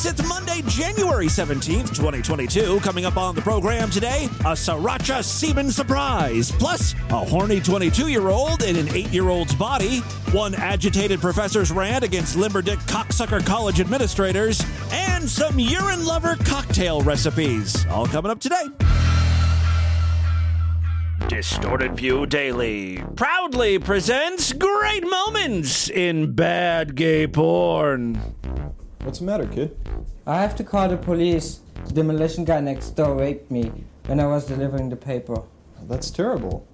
folks. It's Monday, January 17th, 2022. Coming up on the program today, a Sriracha semen surprise, plus a horny 22 year old in an 8 year old's body, one agitated professor's rant against Limberdick cocksucker college administrators, and some urine lover cocktail recipes. All coming up today. Distorted View Daily proudly presents great moments in bad gay porn. What's the matter, kid? I have to call the police. The demolition guy next door raped me when I was delivering the paper. That's terrible.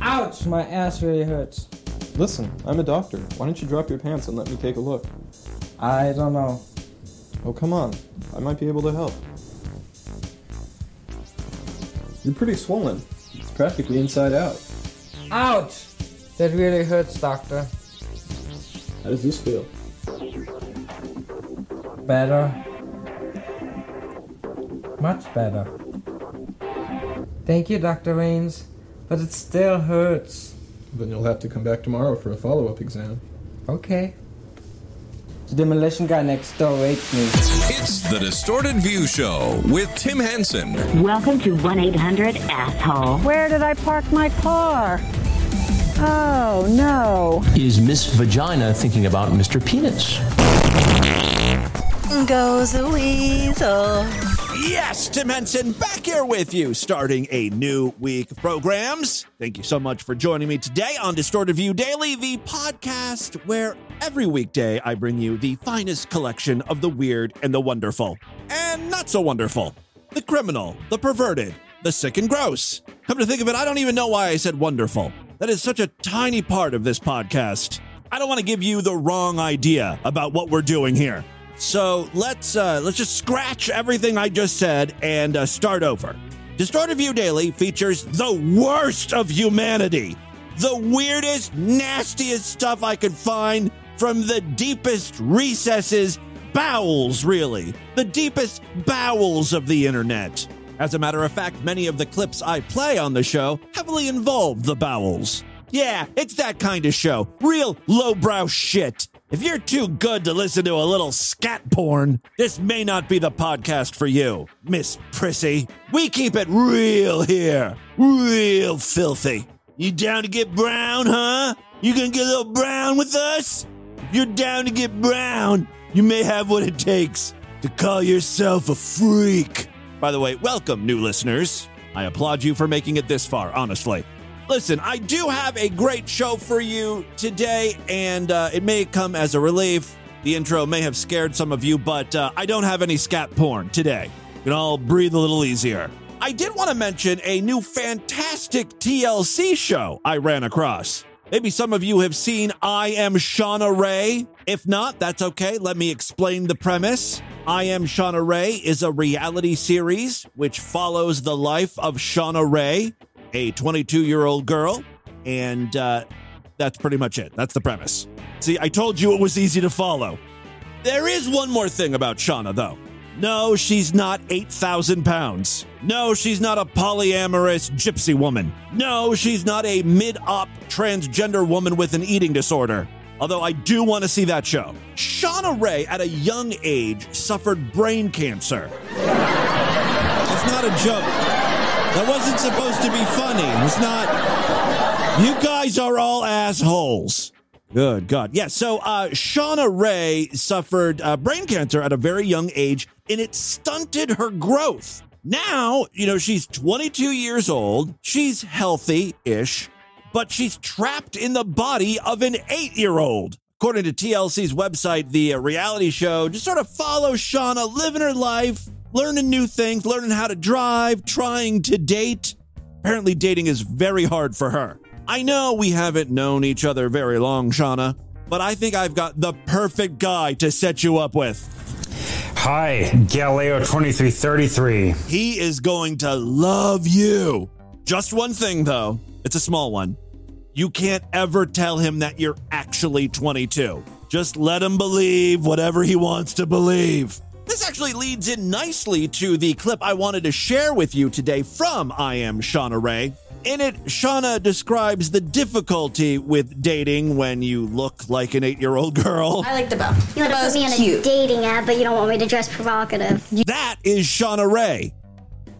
Ouch! My ass really hurts. Listen, I'm a doctor. Why don't you drop your pants and let me take a look? I don't know. Oh, come on. I might be able to help. You're pretty swollen. It's practically inside out. Ouch! That really hurts, doctor. How does this feel? Better. Much better. Thank you, Dr. Rains. But it still hurts. Then you'll have to come back tomorrow for a follow up exam. Okay. The demolition guy next door raped me. It's the Distorted View Show with Tim Henson. Welcome to 1 800 Asshole. Where did I park my car? Oh, no. Is Miss Vagina thinking about Mr. Penis? Goes a weasel. Yes, Tim Henson back here with you, starting a new week of programs. Thank you so much for joining me today on Distorted View Daily, the podcast where every weekday I bring you the finest collection of the weird and the wonderful, and not so wonderful, the criminal, the perverted, the sick and gross. Come to think of it, I don't even know why I said wonderful. That is such a tiny part of this podcast. I don't want to give you the wrong idea about what we're doing here. So let's uh, let's just scratch everything I just said and uh, start over. Distorted View Daily features the worst of humanity, the weirdest, nastiest stuff I could find from the deepest recesses, bowels, really, the deepest bowels of the internet. As a matter of fact, many of the clips I play on the show heavily involve the bowels. Yeah, it's that kind of show. Real lowbrow shit. If you're too good to listen to a little scat porn, this may not be the podcast for you, Miss Prissy. We keep it real here. Real filthy. You down to get brown, huh? You gonna get a little brown with us? If you're down to get brown, you may have what it takes to call yourself a freak. By the way, welcome, new listeners. I applaud you for making it this far, honestly. Listen, I do have a great show for you today, and uh, it may come as a relief. The intro may have scared some of you, but uh, I don't have any scat porn today. You can all breathe a little easier. I did want to mention a new fantastic TLC show I ran across. Maybe some of you have seen I Am Shauna Rae. If not, that's okay. Let me explain the premise. I Am Shauna Rae is a reality series which follows the life of Shauna Rae, a 22 year old girl, and uh, that's pretty much it. That's the premise. See, I told you it was easy to follow. There is one more thing about Shauna, though. No, she's not 8,000 pounds. No, she's not a polyamorous gypsy woman. No, she's not a mid op transgender woman with an eating disorder. Although I do want to see that show. Shauna Rae, at a young age, suffered brain cancer. It's not a joke. That wasn't supposed to be funny. It's not. You guys are all assholes. Good God. Yeah, so uh, Shauna Rae suffered uh, brain cancer at a very young age, and it stunted her growth. Now, you know, she's 22 years old. She's healthy ish, but she's trapped in the body of an eight year old. According to TLC's website, the reality show just sort of follows Shauna living her life, learning new things, learning how to drive, trying to date. Apparently, dating is very hard for her. I know we haven't known each other very long, Shauna, but I think I've got the perfect guy to set you up with. Hi, Galileo 2333. He is going to love you. Just one thing, though. It's a small one. You can't ever tell him that you're actually 22. Just let him believe whatever he wants to believe. This actually leads in nicely to the clip I wanted to share with you today from I Am Shauna Rae. In it, Shauna describes the difficulty with dating when you look like an eight year old girl. I like the bow. You want to put me on a dating app, but you don't want me to dress provocative. That is Shauna Rae.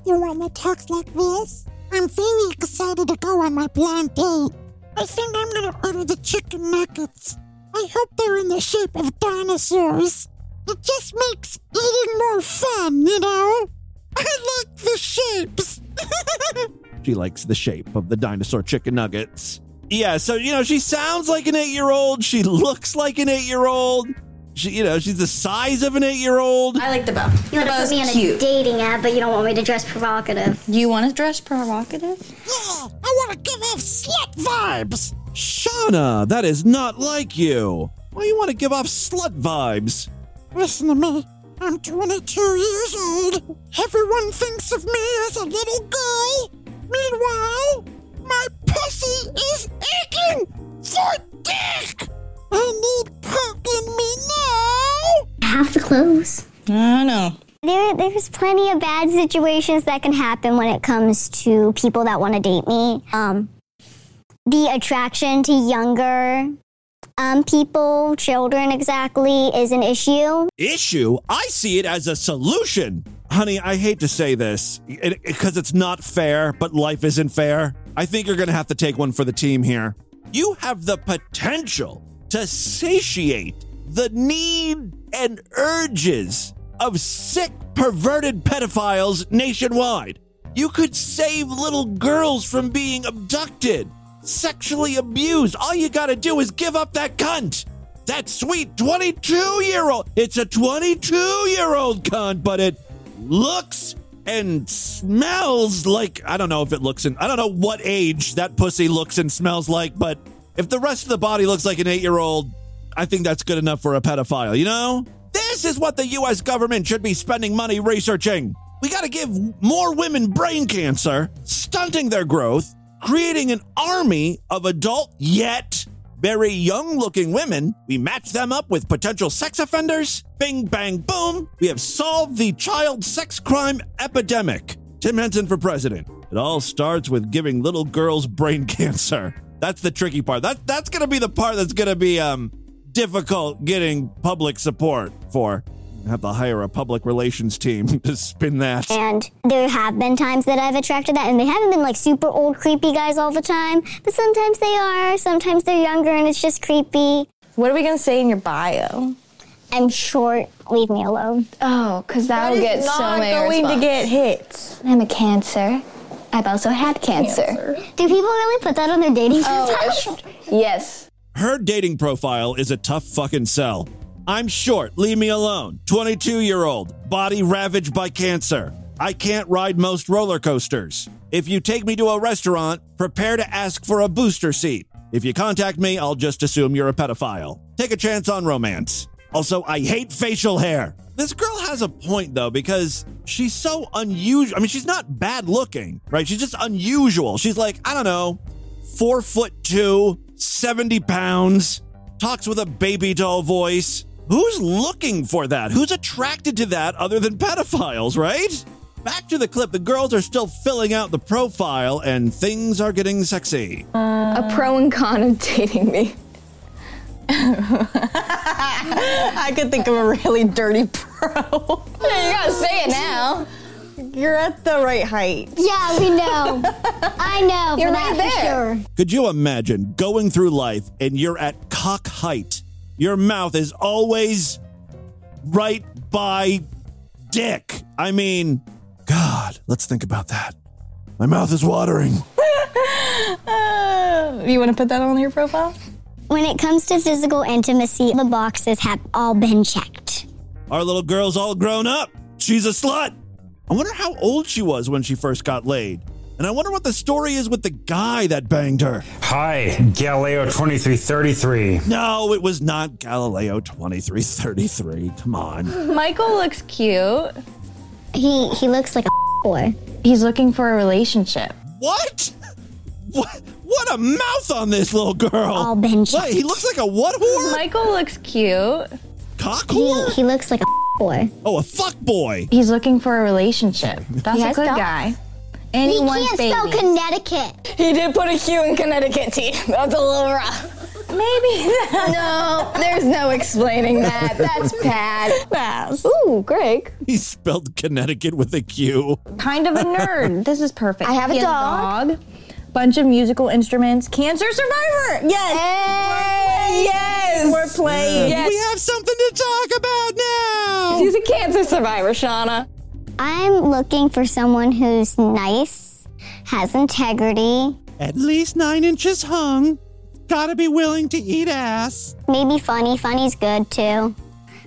You want to talk like this? I'm very excited to go on my blind date. I think I'm gonna order the chicken nuggets. I hope they're in the shape of dinosaurs. It just makes eating more fun, you know? I like the shapes. She likes the shape of the dinosaur chicken nuggets. Yeah, so, you know, she sounds like an eight year old. She looks like an eight year old. She, you know, she's the size of an eight year old. I like the bow. You want to put me on a dating app, but you don't want me to dress provocative. You want to dress provocative? Yeah, I want to give off slut vibes. Shauna, that is not like you. Why do you want to give off slut vibes? Listen to me. I'm 22 years old. Everyone thinks of me as a little girl. Meanwhile, my pussy is aching for dick. I need cock in me now. Have the clothes. I know. There, there's plenty of bad situations that can happen when it comes to people that want to date me. Um, the attraction to younger um, people, children exactly, is an issue. Issue? I see it as a solution. Honey, I hate to say this because it's not fair, but life isn't fair. I think you're going to have to take one for the team here. You have the potential to satiate the need and urges of sick, perverted pedophiles nationwide. You could save little girls from being abducted, sexually abused. All you gotta do is give up that cunt. That sweet 22 year old. It's a 22 year old cunt, but it looks and smells like I don't know if it looks and I don't know what age that pussy looks and smells like, but if the rest of the body looks like an eight year old, I think that's good enough for a pedophile, you know? This is what the US government should be spending money researching. We gotta give more women brain cancer, stunting their growth, creating an army of adult yet very young looking women. We match them up with potential sex offenders. Bing, bang, boom. We have solved the child sex crime epidemic. Tim Henson for president. It all starts with giving little girls brain cancer. That's the tricky part. That that's gonna be the part that's gonna be um difficult getting public support for. Have to hire a public relations team to spin that. And there have been times that I've attracted that, and they haven't been like super old, creepy guys all the time, but sometimes they are. Sometimes they're younger, and it's just creepy. What are we gonna say in your bio? I'm short. Leave me alone. Oh, because that will get so not many going to get hits. I'm a cancer. I've also had cancer. Do people really put that on their dating Oh. Yes. Her dating profile is a tough fucking sell. I'm short, leave me alone. 22 year old, body ravaged by cancer. I can't ride most roller coasters. If you take me to a restaurant, prepare to ask for a booster seat. If you contact me, I'll just assume you're a pedophile. Take a chance on romance. Also, I hate facial hair. This girl has a point though, because she's so unusual. I mean, she's not bad looking, right? She's just unusual. She's like, I don't know, four foot two, 70 pounds, talks with a baby doll voice. Who's looking for that? Who's attracted to that other than pedophiles, right? Back to the clip. The girls are still filling out the profile and things are getting sexy. A pro and con of dating me. I could think of a really dirty pro. you gotta say it now. You're at the right height. Yeah, we know. I know. You're for right that for there. sure. Could you imagine going through life and you're at cock height? Your mouth is always right by dick. I mean, God, let's think about that. My mouth is watering. Uh, you want to put that on your profile? When it comes to physical intimacy, the boxes have all been checked. Our little girl's all grown up. She's a slut. I wonder how old she was when she first got laid. And I wonder what the story is with the guy that banged her. Hi, Galileo 2333. No, it was not Galileo 2333. Come on. Michael looks cute. He he looks like a boy. He's looking for a relationship. What? What? What a mouth on this little girl. All been Wait, he looks like a what whore? Michael looks cute. Cock He, whore? he looks like a boy. Oh, a fuck boy. He's looking for a relationship. That's He a good dogs. guy. Anyone's you can't baby. spell Connecticut. He did put a Q in Connecticut, T. That's a little rough. Maybe. No, there's no explaining that. That's bad. Pass. Ooh, Greg. He spelled Connecticut with a Q. Kind of a nerd. this is perfect. I have a He has dog. dog. Bunch of musical instruments. Cancer survivor. Yes. Hey, yes. We're playing. Yes. We have something to talk about now. She's a cancer survivor, Shauna. I'm looking for someone who's nice, has integrity, At least nine inches hung. Gotta be willing to eat ass. maybe funny. Funny's good too.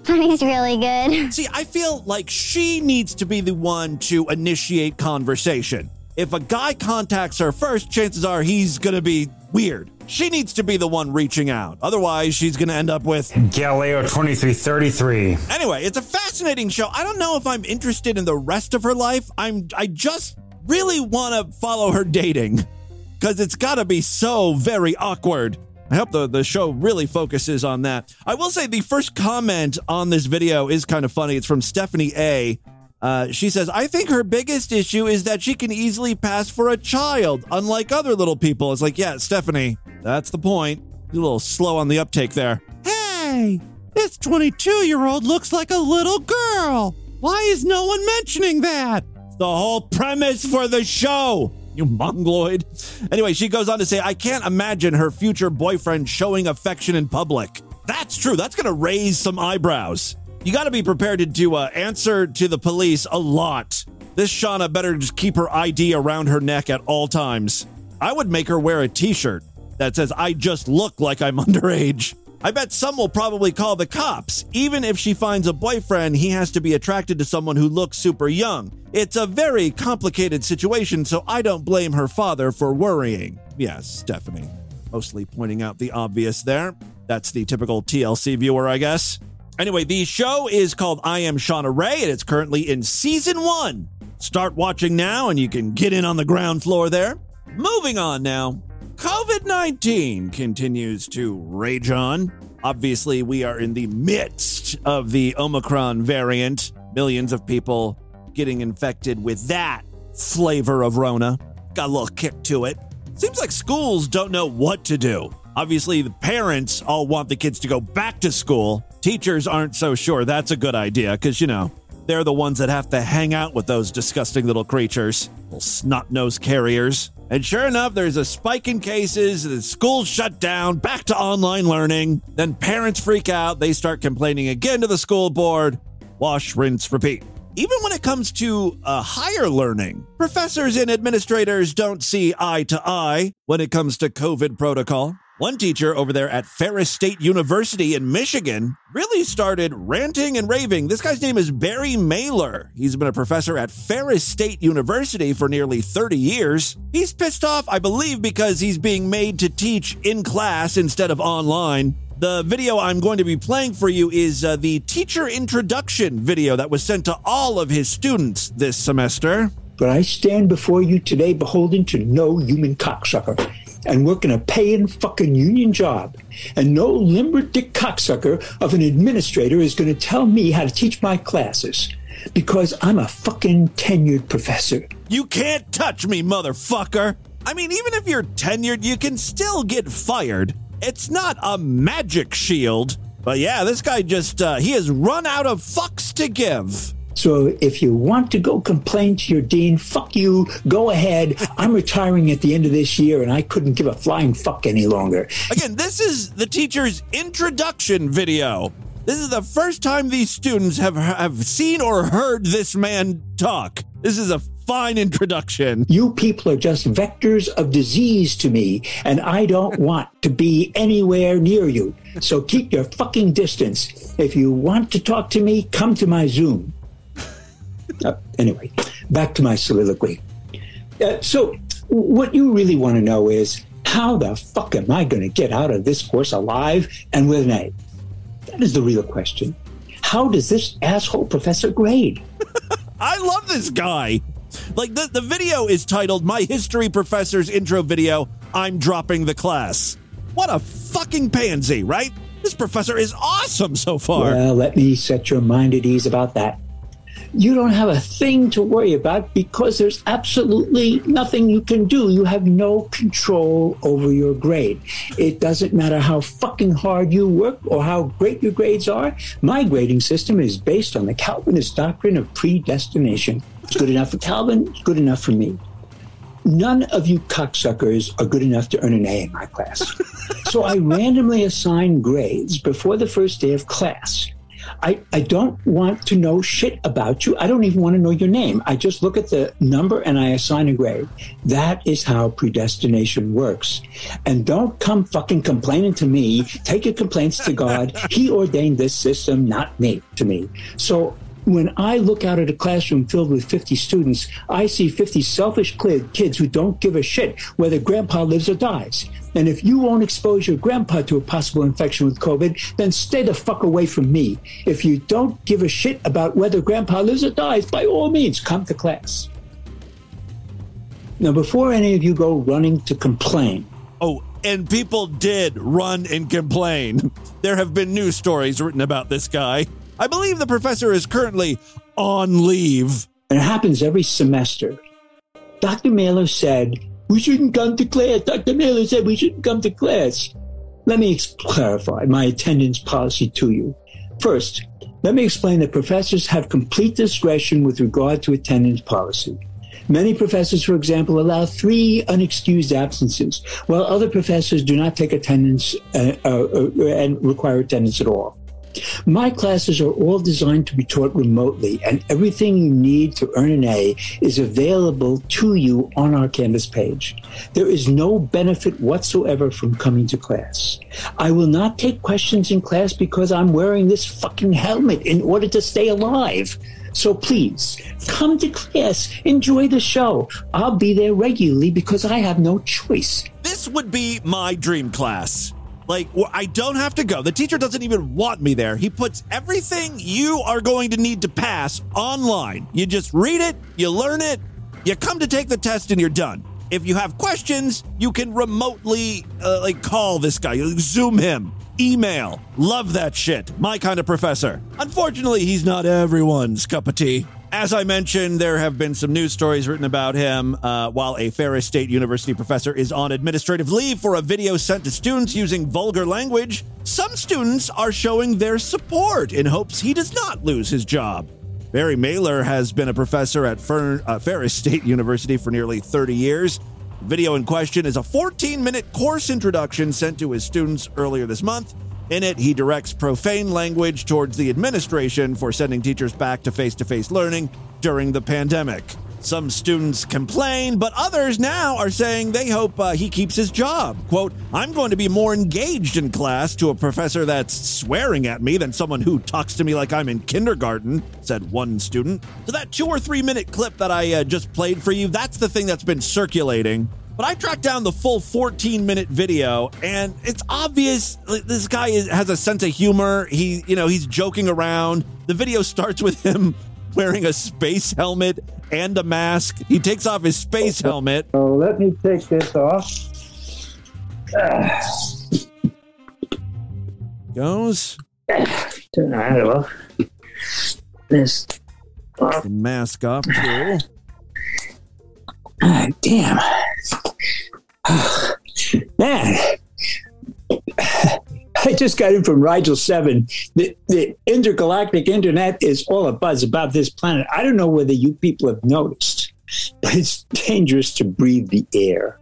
Funny's really good. See, I feel like she needs to be the one to initiate conversation. If a guy contacts her first, chances are he's gonna be weird. She needs to be the one reaching out. Otherwise, she's gonna end up with. Galileo 2333. Anyway, it's a fascinating show. I don't know if I'm interested in the rest of her life. I'm. I just really want to follow her dating because it's got to be so very awkward. I hope the, the show really focuses on that. I will say the first comment on this video is kind of funny. It's from Stephanie A. Uh, she says, I think her biggest issue is that she can easily pass for a child, unlike other little people. It's like, yeah, Stephanie, that's the point. You're a little slow on the uptake there. Hey, this 22 year old looks like a little girl. Why is no one mentioning that? The whole premise for the show. You mongoloid. Anyway, she goes on to say, I can't imagine her future boyfriend showing affection in public. That's true. That's going to raise some eyebrows. You got to be prepared to, to uh, answer to the police a lot. This Shauna better just keep her ID around her neck at all times. I would make her wear a t shirt that says, I just look like I'm underage. I bet some will probably call the cops. Even if she finds a boyfriend, he has to be attracted to someone who looks super young. It's a very complicated situation, so I don't blame her father for worrying. Yes, Stephanie. Mostly pointing out the obvious there. That's the typical TLC viewer, I guess. Anyway, the show is called I Am Shauna Rae, and it's currently in season one. Start watching now, and you can get in on the ground floor there. Moving on now. COVID 19 continues to rage on. Obviously, we are in the midst of the Omicron variant. Millions of people getting infected with that flavor of Rona. Got a little kick to it. Seems like schools don't know what to do. Obviously, the parents all want the kids to go back to school. Teachers aren't so sure that's a good idea because, you know, they're the ones that have to hang out with those disgusting little creatures, little snot nosed carriers. And sure enough, there's a spike in cases, the school's shut down, back to online learning. Then parents freak out, they start complaining again to the school board. Wash, rinse, repeat. Even when it comes to uh, higher learning, professors and administrators don't see eye to eye when it comes to COVID protocol. One teacher over there at Ferris State University in Michigan really started ranting and raving. This guy's name is Barry Mehler. He's been a professor at Ferris State University for nearly 30 years. He's pissed off, I believe, because he's being made to teach in class instead of online. The video I'm going to be playing for you is uh, the teacher introduction video that was sent to all of his students this semester. But I stand before you today beholden to no human cocksucker and working a paying fucking union job. And no limber dick cocksucker of an administrator is going to tell me how to teach my classes because I'm a fucking tenured professor. You can't touch me, motherfucker. I mean, even if you're tenured, you can still get fired. It's not a magic shield. But yeah, this guy just, uh, he has run out of fucks to give. So if you want to go complain to your dean, fuck you, go ahead. I'm retiring at the end of this year and I couldn't give a flying fuck any longer. Again, this is the teacher's introduction video. This is the first time these students have have seen or heard this man talk. This is a fine introduction. You people are just vectors of disease to me, and I don't want to be anywhere near you. So keep your fucking distance. If you want to talk to me, come to my Zoom. Uh, anyway, back to my soliloquy. Uh, so, what you really want to know is how the fuck am I going to get out of this course alive and with an A? That is the real question. How does this asshole professor grade? I love this guy. Like the, the video is titled My History Professor's Intro Video, I'm Dropping the Class. What a fucking pansy, right? This professor is awesome so far. Well, let me set your mind at ease about that. You don't have a thing to worry about because there's absolutely nothing you can do. You have no control over your grade. It doesn't matter how fucking hard you work or how great your grades are. My grading system is based on the Calvinist doctrine of predestination. It's good enough for Calvin, it's good enough for me. None of you cocksuckers are good enough to earn an A in my class. so I randomly assign grades before the first day of class. I, I don't want to know shit about you. I don't even want to know your name. I just look at the number and I assign a grade. That is how predestination works. And don't come fucking complaining to me. Take your complaints to God. He ordained this system, not me, to me. So when I look out at a classroom filled with 50 students, I see 50 selfish kids who don't give a shit whether grandpa lives or dies. And if you won't expose your grandpa to a possible infection with COVID, then stay the fuck away from me. If you don't give a shit about whether grandpa lives or dies, by all means, come to class. Now, before any of you go running to complain, Oh, and people did run and complain. There have been news stories written about this guy. I believe the professor is currently on leave. And it happens every semester. Dr. Mehler said, We shouldn't come to class. Dr. Mehler said we shouldn't come to class. Let me clarify my attendance policy to you. First, let me explain that professors have complete discretion with regard to attendance policy. Many professors, for example, allow three unexcused absences, while other professors do not take attendance uh, uh, uh, and require attendance at all. My classes are all designed to be taught remotely, and everything you need to earn an A is available to you on our Canvas page. There is no benefit whatsoever from coming to class. I will not take questions in class because I'm wearing this fucking helmet in order to stay alive. So please come to class, enjoy the show. I'll be there regularly because I have no choice. This would be my dream class. Like, I don't have to go. The teacher doesn't even want me there. He puts everything you are going to need to pass online. You just read it, you learn it, you come to take the test, and you're done. If you have questions, you can remotely uh, like call this guy, Zoom him, email. Love that shit. My kind of professor. Unfortunately, he's not everyone's cup of tea. As I mentioned, there have been some news stories written about him uh, while a Ferris State University professor is on administrative leave for a video sent to students using vulgar language. Some students are showing their support in hopes he does not lose his job. Barry Mehler has been a professor at Fer- uh, Ferris State University for nearly 30 years. Video in question is a 14 minute course introduction sent to his students earlier this month. In it, he directs profane language towards the administration for sending teachers back to face to face learning during the pandemic. Some students complain, but others now are saying they hope uh, he keeps his job. Quote, I'm going to be more engaged in class to a professor that's swearing at me than someone who talks to me like I'm in kindergarten, said one student. So, that two or three minute clip that I uh, just played for you, that's the thing that's been circulating. But I tracked down the full 14 minute video, and it's obvious this guy is, has a sense of humor. He, you know, he's joking around. The video starts with him wearing a space helmet and a mask. He takes off his space helmet. So let me take this off. Goes. Turn that off. This. The mask off too. Ah, damn. Man, I just got in from Rigel 7. The, the intergalactic internet is all a buzz about this planet. I don't know whether you people have noticed, but it's dangerous to breathe the air.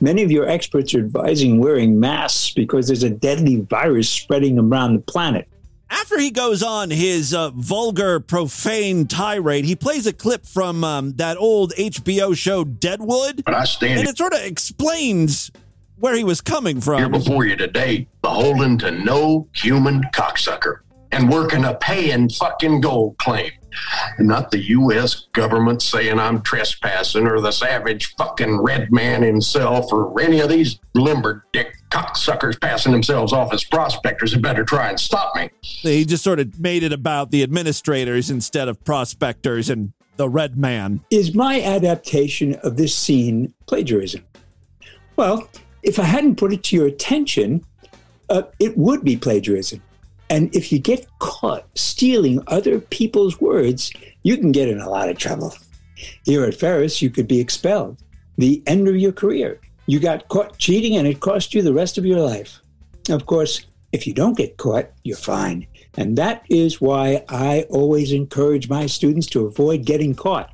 Many of your experts are advising wearing masks because there's a deadly virus spreading around the planet. After he goes on his uh, vulgar, profane tirade, he plays a clip from um, that old HBO show Deadwood. But I stand and it sort of explains where he was coming from. here before you today, beholden to no human cocksucker and working a paying fucking gold claim. Not the U.S. government saying I'm trespassing or the savage fucking red man himself or any of these limber dick cocksuckers passing themselves off as prospectors who better try and stop me. He just sort of made it about the administrators instead of prospectors and the red man. Is my adaptation of this scene plagiarism? Well, if I hadn't put it to your attention, uh, it would be plagiarism. And if you get caught stealing other people's words, you can get in a lot of trouble. Here at Ferris, you could be expelled, the end of your career. You got caught cheating and it cost you the rest of your life. Of course, if you don't get caught, you're fine. And that is why I always encourage my students to avoid getting caught.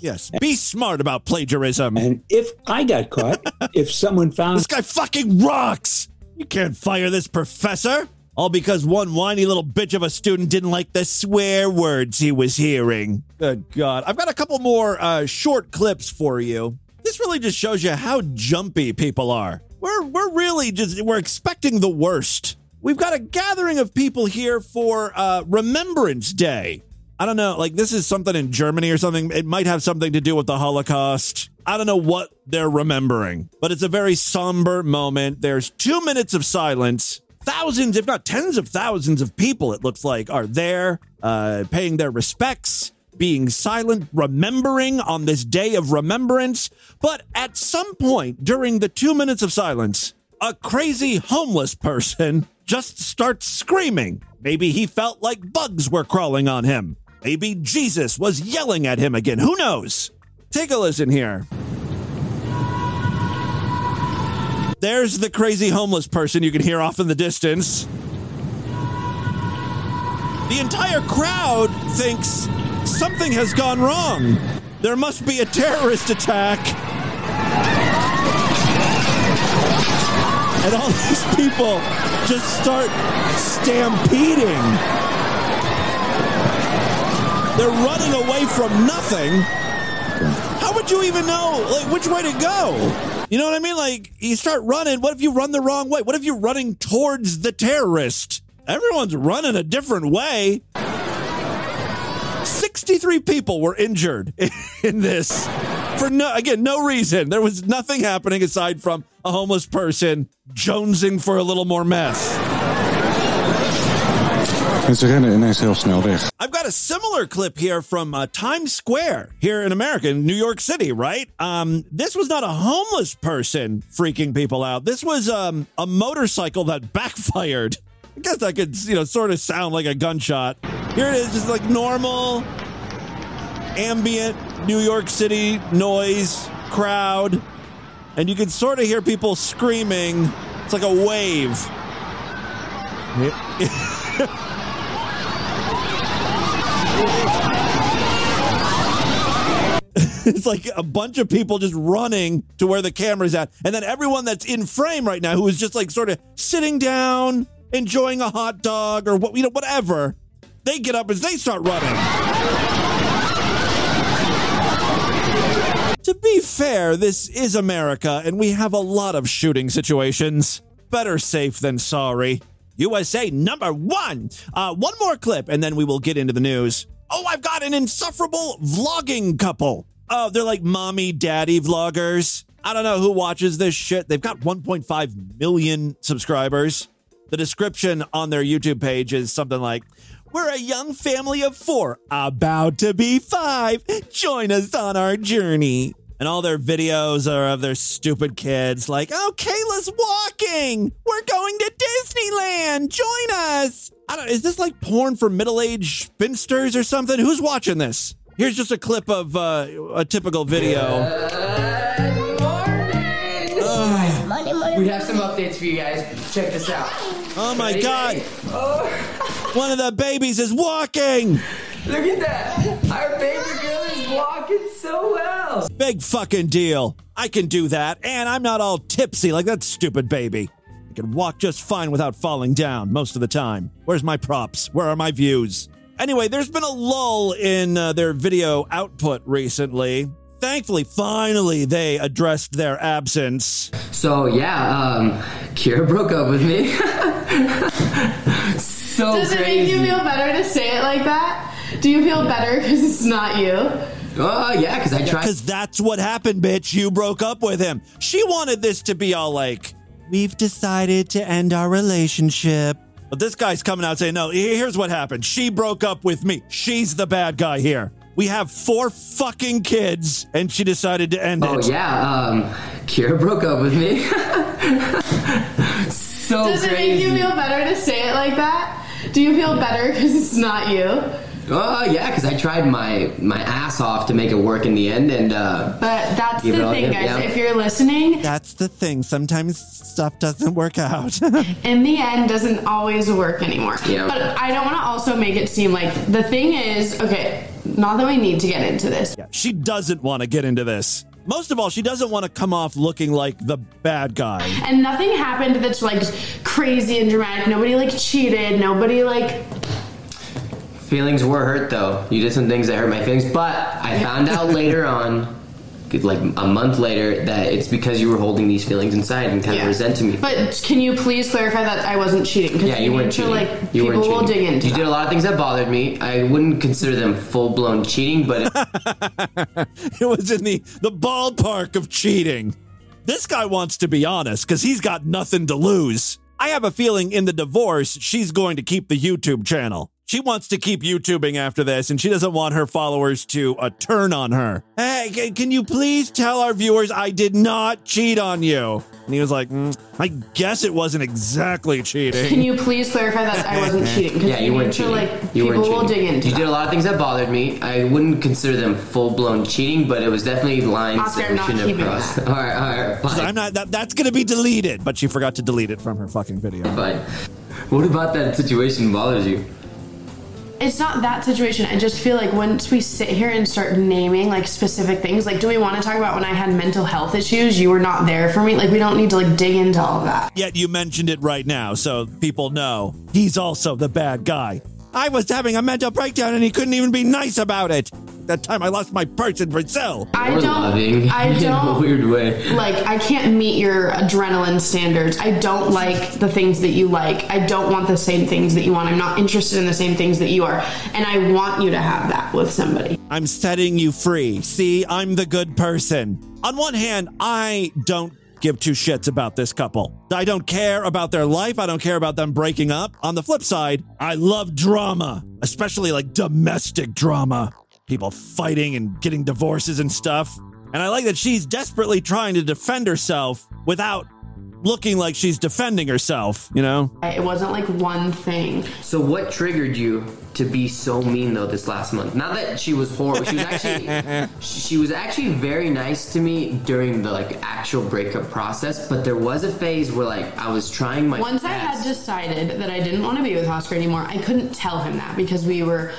Yes, be smart about plagiarism. And if I got caught, if someone found This guy fucking rocks. You can't fire this professor. All because one whiny little bitch of a student didn't like the swear words he was hearing. Good God. I've got a couple more uh, short clips for you. This really just shows you how jumpy people are. We're, we're really just, we're expecting the worst. We've got a gathering of people here for uh, Remembrance Day. I don't know, like this is something in Germany or something. It might have something to do with the Holocaust. I don't know what they're remembering, but it's a very somber moment. There's two minutes of silence. Thousands, if not tens of thousands of people, it looks like, are there uh, paying their respects, being silent, remembering on this day of remembrance. But at some point during the two minutes of silence, a crazy homeless person just starts screaming. Maybe he felt like bugs were crawling on him. Maybe Jesus was yelling at him again. Who knows? Take a listen here. There's the crazy homeless person you can hear off in the distance. The entire crowd thinks something has gone wrong. There must be a terrorist attack. And all these people just start stampeding. They're running away from nothing. How would you even know like which way to go? You know what I mean? Like you start running, what if you run the wrong way? What if you're running towards the terrorist? Everyone's running a different way. 63 people were injured in this for no again no reason. There was nothing happening aside from a homeless person jonesing for a little more meth. En ze rennen ineens heel snel weg. I've got a similar clip here from uh, Times Square here in America, in New York City, right? Um, this was not a homeless person freaking people out. This was um, a motorcycle that backfired. I guess that could, you know, sort of sound like a gunshot. Here it is, just like normal, ambient New York City noise, crowd. And you can sort of hear people screaming. It's like a wave. it's like a bunch of people just running to where the camera's at. And then everyone that's in frame right now who is just like sort of sitting down, enjoying a hot dog or what you know, whatever, they get up as they start running. To be fair, this is America, and we have a lot of shooting situations. Better safe than sorry. USA number one. Uh, one more clip, and then we will get into the news. Oh, I've got an insufferable vlogging couple. Oh, they're like mommy daddy vloggers. I don't know who watches this shit. They've got 1.5 million subscribers. The description on their YouTube page is something like, We're a young family of four, about to be five. Join us on our journey. And all their videos are of their stupid kids, like, oh, Kayla's walking. We're going to Disneyland. Join us. I don't, is this like porn for middle aged spinsters or something? Who's watching this? Here's just a clip of uh, a typical video. Good morning. We have some updates for you guys. Check this out. Oh my Ready, God. ready? Oh, One of the babies is walking. look at that. Our baby girl is walking so well. Big fucking deal. I can do that, and I'm not all tipsy like that stupid baby. I can walk just fine without falling down most of the time. Where's my props? Where are my views? Anyway, there's been a lull in uh, their video output recently. Thankfully, finally, they addressed their absence. So yeah, um, Kira broke up with me. so Does it make you feel better to say it like that? Do you feel better because it's not you? Oh yeah, because I tried. Because that's what happened, bitch. You broke up with him. She wanted this to be all like, we've decided to end our relationship. But this guy's coming out saying, no, here's what happened. She broke up with me. She's the bad guy here. We have four fucking kids, and she decided to end Oh it. Oh, yeah, um, Kira broke up with me. so Does it make you feel better to say it like that? Do you feel better because it's not you? Oh yeah, because I tried my my ass off to make it work in the end, and uh, But that's the thing, in, guys. yeah. If you're listening, That's the thing. Sometimes stuff doesn't work out. in the end, doesn't always work anymore. Yeah. But I don't want to also make it seem like the thing is okay. Not that we need to get into this. Yeah, she doesn't want to get into this. Most of all, she doesn't want to come off looking like the bad guy. And nothing happened that's like crazy and dramatic. Nobody like cheated. Nobody like feelings were hurt though. You did some things that hurt my feelings, but I found out later on, like a month later, that it's because you were holding these feelings inside and kind of resenting me. But can you please clarify that I wasn't cheating? 'Cause yeah, you weren't need to, cheating. like you people weren't cheating. will dig into. you did a lot of things that bothered me. I wouldn't consider them full blown cheating, but it was in the, the ballpark of cheating. This guy wants to be honest because he's got nothing to lose. I have a feeling in the divorce, she's going to keep the YouTube channel. She wants to keep YouTubing after this, and she doesn't want her followers to uh, turn on her. Hey, can you please tell our viewers I did not cheat on you? And he was like, "Mm, I guess it wasn't exactly cheating. Can you please clarify that I wasn't cheating? 'Cause yeah, you need weren't cheating. Like you people weren't will dig into. You did a lot of things that bothered me. I wouldn't consider them full blown cheating, but it was definitely lines Oscar, that we not shouldn't have keeping crossed. that. All right, all right, fine. like, I'm not. That, that's going to be deleted, but she forgot to delete it from her fucking video. Fine. What about that situation bothers you? It's not that situation. I just feel like once we sit here and start naming like specific things, like do we want to talk about when I had mental health issues? You were not there for me. Like we don't need to like dig into all of that. Yet you mentioned it right now, so people know he's also the bad guy. I was having a mental breakdown and he couldn't even be nice about it. That time I lost my purse in Brazil. I Or don't- loving I in a don't- weird way. Like I can't meet your adrenaline standards. I don't like the things that you like. I don't want the same things that you want. I'm not interested in the same things that you are. And I want you to have that with somebody. I'm setting you free. See, I'm the good person. On one hand, I don't give two shits about this couple. I don't care about their life. I don't care about them breaking up. On the flip side, I love drama, especially like domestic drama. People fighting and getting divorces and stuff. And I like that she's desperately trying to defend herself without looking like she's defending herself, you know? It wasn't like one thing. So what triggered you to be so mean though this last month? Not that she was horrible. She was actually she was actually very nice to me during the like actual breakup process, but there was a phase where like I was trying my Once I had decided that I didn't want to be with Oscar anymore, I couldn't tell him that because we were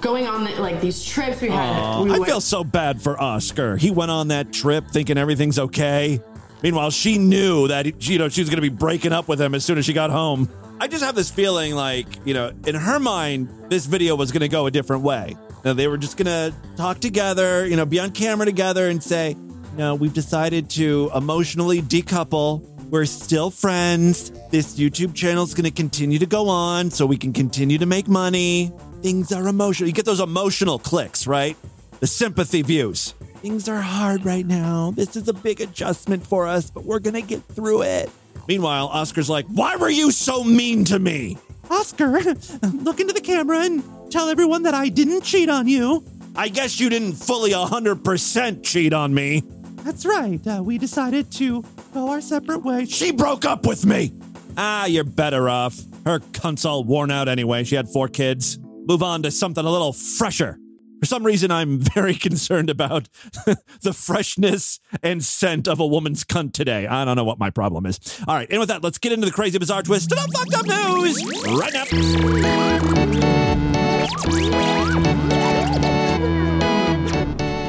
going on like these trips. We had. We I went- feel so bad for Oscar. He went on that trip thinking everything's okay. Meanwhile, she knew that you know she was going to be breaking up with him as soon as she got home. I just have this feeling like you know, in her mind, this video was going to go a different way. You know, they were just going to talk together, you know, be on camera together, and say, "No, we've decided to emotionally decouple. We're still friends. This YouTube channel is going to continue to go on, so we can continue to make money. Things are emotional. You get those emotional clicks, right? The sympathy views. Things are hard right now. This is a big adjustment for us, but we're going to get through it. Meanwhile, Oscar's like, Why were you so mean to me? Oscar, look into the camera and tell everyone that I didn't cheat on you. I guess you didn't fully 100% cheat on me. That's right. Uh, we decided to go our separate ways. She broke up with me. Ah, you're better off. Her cunt's all worn out anyway. She had four kids. Move on to something a little fresher. For some reason, I'm very concerned about the freshness and scent of a woman's cunt today. I don't know what my problem is. All right, and with that, let's get into the crazy, bizarre twist the fucked up news right now.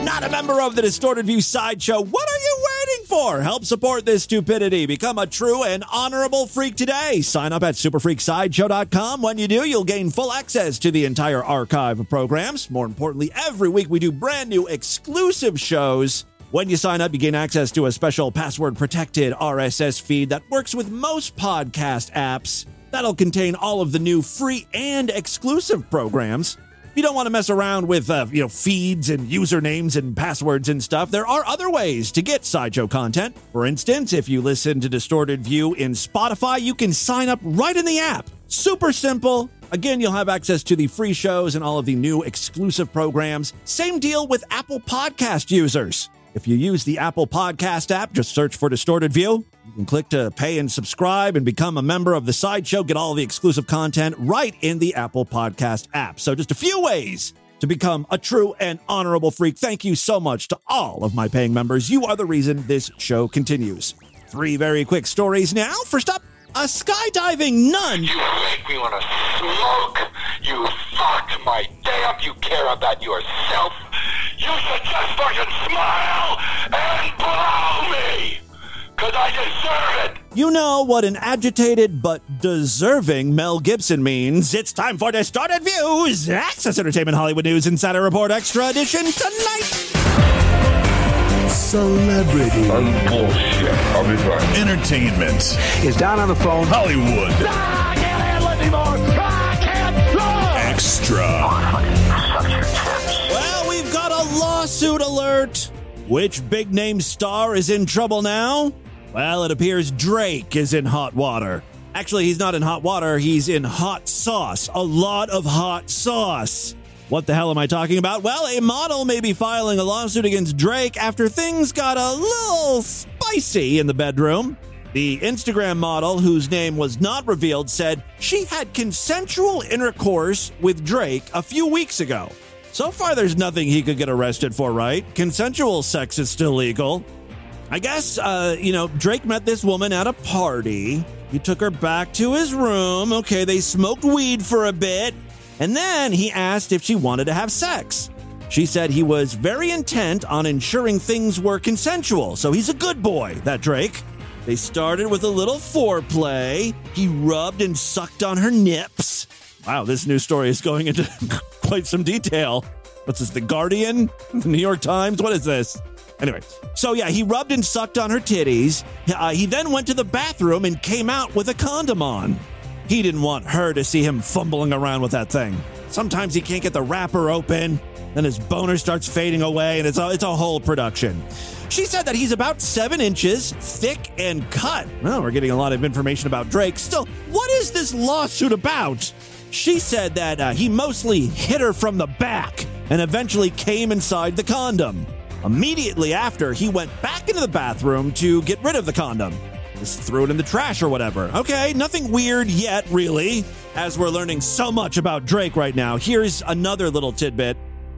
Not a member of the Distorted View Sideshow. What are you for? Help support this stupidity. Become a true and honorable freak today. Sign up at superfreaksideshow.com. When you do, you'll gain full access to the entire archive of programs. More importantly, every week we do brand new exclusive shows. When you sign up, you gain access to a special password protected RSS feed that works with most podcast apps. That'll contain all of the new free and exclusive programs. You don't want to mess around with uh, you know feeds and usernames and passwords and stuff, there are other ways to get sideshow content. For instance, if you listen to Distorted View in Spotify, you can sign up right in the app. Super simple. Again, you'll have access to the free shows and all of the new exclusive programs. Same deal with Apple Podcast users. If you use the Apple Podcast app, just search for Distorted View. You can click to pay and subscribe and become a member of the sideshow. Get all the exclusive content right in the Apple Podcast app. So, just a few ways to become a true and honorable freak. Thank you so much to all of my paying members. You are the reason this show continues. Three very quick stories now. First up, a skydiving nun. You make me want to smoke. You fucked my day up. You care about yourself. You should just fucking smile and blow me. Cause I deserve it. You know what an agitated but deserving Mel Gibson means. It's time for Distorted Views, Access Entertainment Hollywood News Insider Report Extra Edition tonight. Celebrity. Bullshit. I'll be back. Entertainment. Is Don on the phone? Hollywood. Lawsuit alert. Which big name star is in trouble now? Well, it appears Drake is in hot water. Actually, he's not in hot water, he's in hot sauce. A lot of hot sauce. What the hell am I talking about? Well, a model may be filing a lawsuit against Drake after things got a little spicy in the bedroom. The Instagram model, whose name was not revealed, said she had consensual intercourse with Drake a few weeks ago. So far, there's nothing he could get arrested for, right? Consensual sex is still legal. I guess, uh, you know, Drake met this woman at a party. He took her back to his room. Okay, they smoked weed for a bit. And then he asked if she wanted to have sex. She said he was very intent on ensuring things were consensual, so he's a good boy, that Drake. They started with a little foreplay. He rubbed and sucked on her nips. Wow, this new story is going into quite some detail. What's this, The Guardian? The New York Times? What is this? Anyway, so yeah, he rubbed and sucked on her titties. Uh, he then went to the bathroom and came out with a condom on. He didn't want her to see him fumbling around with that thing. Sometimes he can't get the wrapper open, then his boner starts fading away, and it's a, it's a whole production. She said that he's about seven inches thick and cut. Well, we're getting a lot of information about Drake. Still, what is this lawsuit about? She said that uh, he mostly hit her from the back and eventually came inside the condom. Immediately after, he went back into the bathroom to get rid of the condom. Just threw it in the trash or whatever. Okay, nothing weird yet, really. As we're learning so much about Drake right now, here's another little tidbit.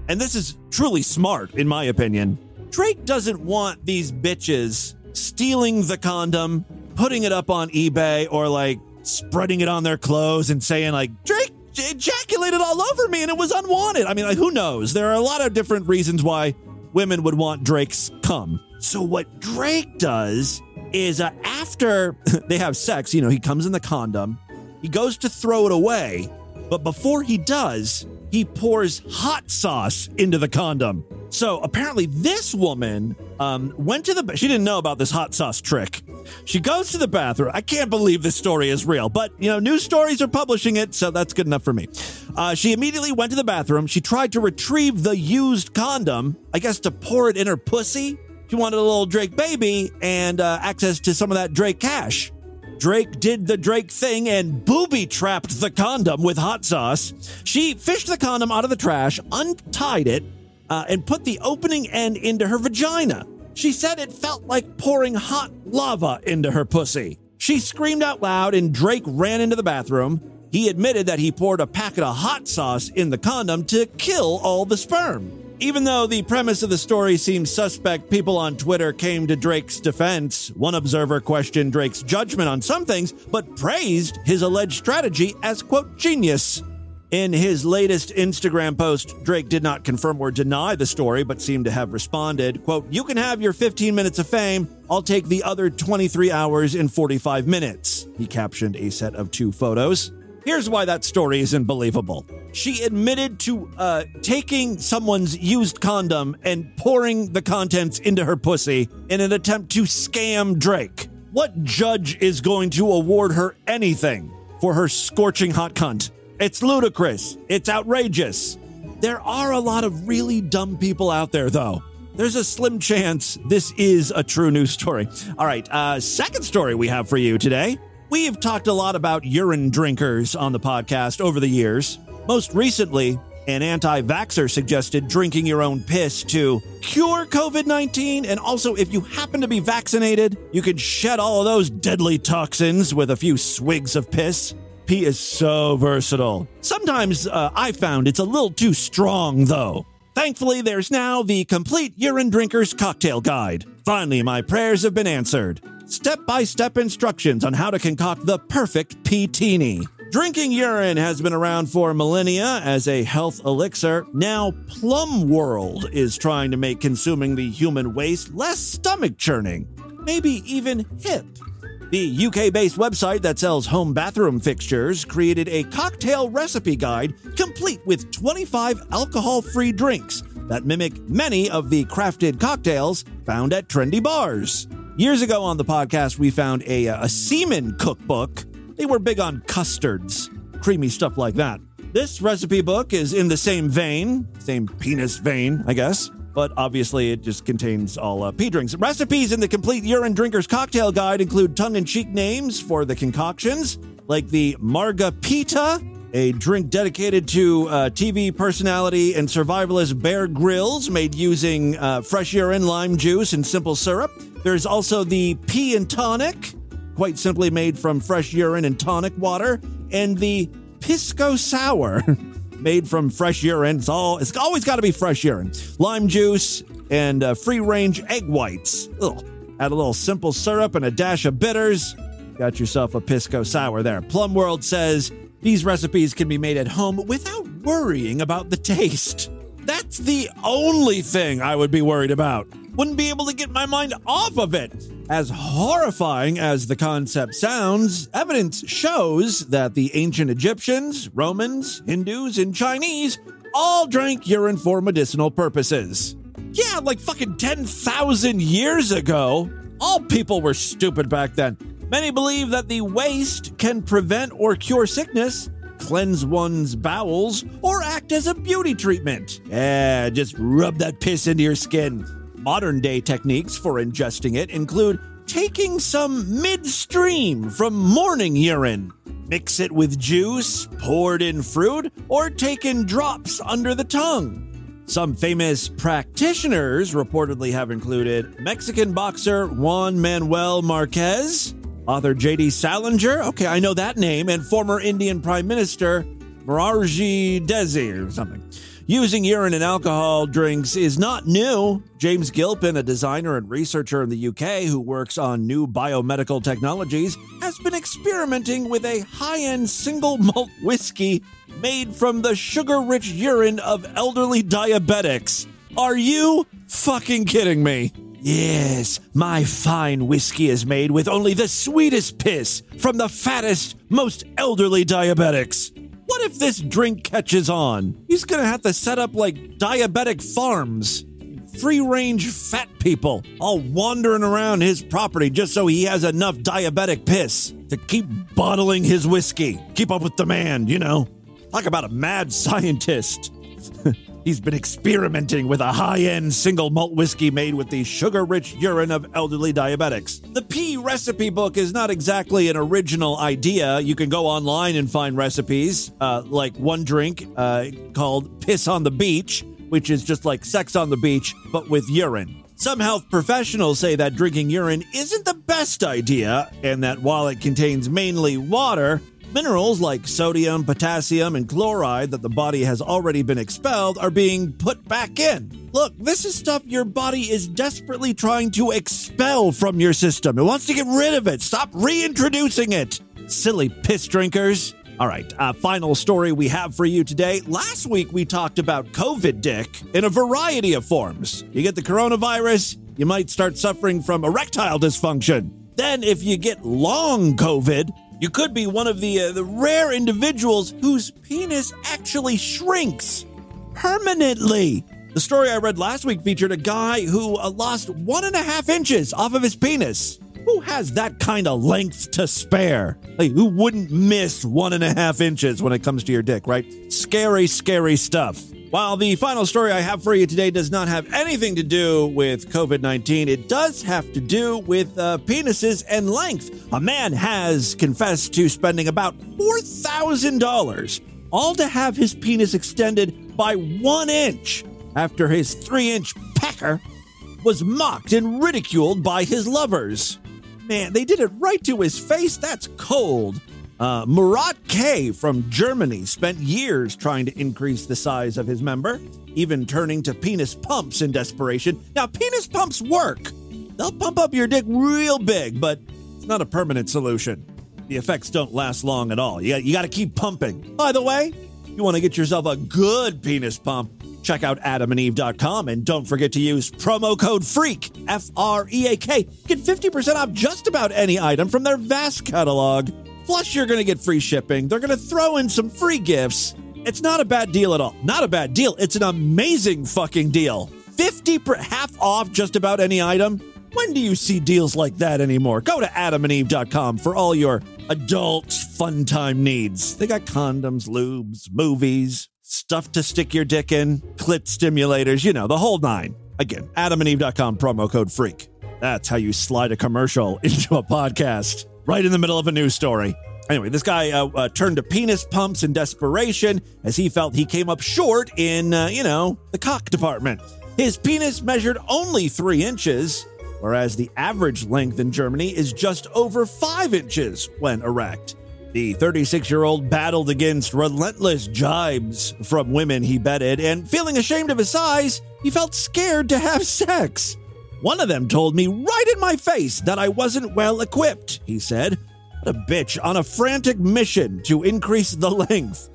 And this is truly smart, in my opinion. Drake doesn't want these bitches stealing the condom, putting it up on eBay, or like spreading it on their clothes and saying, like, Drake ejaculated all over me and it was unwanted. I mean, like, who knows? There are a lot of different reasons why women would want Drake's cum. So, what Drake does is uh, after they have sex, you know, he comes in the condom, he goes to throw it away, but before he does, he pours hot sauce into the condom. So apparently, this woman um, went to the. She didn't know about this hot sauce trick. She goes to the bathroom. I can't believe this story is real, but you know, news stories are publishing it, so that's good enough for me. Uh, she immediately went to the bathroom. She tried to retrieve the used condom, I guess to pour it in her pussy. She wanted a little Drake baby and uh, access to some of that Drake cash. Drake did the Drake thing and booby trapped the condom with hot sauce. She fished the condom out of the trash, untied it, uh, and put the opening end into her vagina. She said it felt like pouring hot lava into her pussy. She screamed out loud, and Drake ran into the bathroom. He admitted that he poured a packet of hot sauce in the condom to kill all the sperm. Even though the premise of the story seems suspect, people on Twitter came to Drake's defense. One observer questioned Drake's judgment on some things, but praised his alleged strategy as, quote, genius. In his latest Instagram post, Drake did not confirm or deny the story, but seemed to have responded, quote, You can have your 15 minutes of fame. I'll take the other 23 hours and 45 minutes. He captioned a set of two photos. Here's why that story isn't believable. She admitted to uh, taking someone's used condom and pouring the contents into her pussy in an attempt to scam Drake. What judge is going to award her anything for her scorching hot cunt? It's ludicrous. It's outrageous. There are a lot of really dumb people out there, though. There's a slim chance this is a true news story. All right, uh, second story we have for you today. We've talked a lot about urine drinkers on the podcast over the years. Most recently, An anti vaxxer suggested drinking your own piss to cure COVID 19. And also, if you happen to be vaccinated, you can shed all of those deadly toxins with a few swigs of piss. Pee is so versatile. Sometimes uh, I found it's a little too strong, though. Thankfully, there's now the complete urine drinker's cocktail guide. Finally, my prayers have been answered. Step by step instructions on how to concoct the perfect pee-teeny. Drinking urine has been around for millennia as a health elixir. Now, Plumbworld is trying to make consuming the human waste less stomach churning, maybe even hip. The UK based website that sells home bathroom fixtures created a cocktail recipe guide complete with 25 alcohol free drinks that mimic many of the crafted cocktails found at trendy bars. Years ago on the podcast, we found a, a semen cookbook. They were big on custards, creamy stuff like that. This recipe book is in the same vein, same penis vein, I guess but obviously it just contains all uh, pee drinks. Recipes in the complete urine drinker's cocktail guide include tongue in cheek names for the concoctions, like the Marga Pita, a drink dedicated to uh, TV personality and survivalist Bear Grylls, made using uh, fresh urine, lime juice, and simple syrup. There's also the Pee and Tonic, quite simply made from fresh urine and tonic water, and the Pisco Sour. made from fresh urine. It's all it's always got to be fresh urine. Lime juice and uh, free range egg whites. Ugh. Add a little simple syrup and a dash of bitters. Got yourself a pisco sour there. Plumbworld says these recipes can be made at home without worrying about the taste. That's the only thing I would be worried about. Wouldn't be able to get my mind off of it. As horrifying as the concept sounds, evidence shows that the ancient Egyptians, Romans, Hindus, and Chinese all drank urine for medicinal purposes. Yeah, like fucking 10,000 years ago. All people were stupid back then. Many believe that the waste can prevent or cure sickness, cleanse one's bowels, or act as a beauty treatment. Yeah, just rub that piss into your skin. Modern day techniques for ingesting it include taking some midstream from morning urine, mix it with juice, poured in fruit, or taken drops under the tongue. Some famous practitioners reportedly have included Mexican boxer Juan Manuel Marquez, author J.D. Salinger, okay, I know that name, and former Indian Prime Minister Morarji Desi or something. Using urine in alcohol drinks is not new. James Gilpin, a designer and researcher in the UK who works on new biomedical technologies, has been experimenting with a high end single malt whiskey made from the sugar rich urine of elderly diabetics. Are you fucking kidding me? Yes, my fine whiskey is made with only the sweetest piss from the fattest, most elderly diabetics. What if this drink catches on? He's gonna have to set up like diabetic farms. Free range fat people all wandering around his property just so he has enough diabetic piss to keep bottling his whiskey. Keep up with demand, you know. Talk about a mad scientist. He's been experimenting with a high end single malt whiskey made with the sugar rich urine of elderly diabetics. The pee recipe book is not exactly an original idea. You can go online and find recipes, uh, like one drink uh, called Piss on the Beach, which is just like sex on the beach, but with urine. Some health professionals say that drinking urine isn't the best idea, and that while it contains mainly water, Minerals like sodium, potassium, and chloride that the body has already been expelled are being put back in. Look, this is stuff your body is desperately trying to expel from your system. It wants to get rid of it. Stop reintroducing it. Silly piss drinkers. All right, uh, final story we have for you today. Last week we talked about COVID dick in a variety of forms. You get the coronavirus, you might start suffering from erectile dysfunction. Then, if you get long COVID, you could be one of the uh, the rare individuals whose penis actually shrinks permanently. The story I read last week featured a guy who uh, lost one and a half inches off of his penis. Who has that kind of length to spare? Like, who wouldn't miss one and a half inches when it comes to your dick, right? Scary, scary stuff. While the final story I have for you today does not have anything to do with COVID 19, it does have to do with uh, penises and length. A man has confessed to spending about $4,000 all to have his penis extended by one inch after his three inch pecker was mocked and ridiculed by his lovers. Man, they did it right to his face. That's cold. Uh, Murat K from Germany spent years trying to increase the size of his member, even turning to penis pumps in desperation. Now, penis pumps work. They'll pump up your dick real big, but it's not a permanent solution. The effects don't last long at all. You got, you got to keep pumping. By the way, you want to get yourself a good penis pump, check out adamandeve.com and don't forget to use promo code FREAK, F R E A K. Get 50% off just about any item from their vast catalog. Plus, you're going to get free shipping. They're going to throw in some free gifts. It's not a bad deal at all. Not a bad deal. It's an amazing fucking deal. 50 per half off just about any item. When do you see deals like that anymore? Go to adamandeve.com for all your adult fun time needs. They got condoms, lubes, movies, stuff to stick your dick in, clit stimulators, you know, the whole nine. Again, adamandeve.com promo code freak. That's how you slide a commercial into a podcast right in the middle of a news story. Anyway, this guy uh, uh, turned to penis pumps in desperation as he felt he came up short in, uh, you know, the cock department. His penis measured only three inches, whereas the average length in Germany is just over five inches when erect. The 36 year old battled against relentless jibes from women he bedded, and feeling ashamed of his size, he felt scared to have sex. One of them told me right in my face that I wasn't well equipped, he said. What a bitch on a frantic mission to increase the length.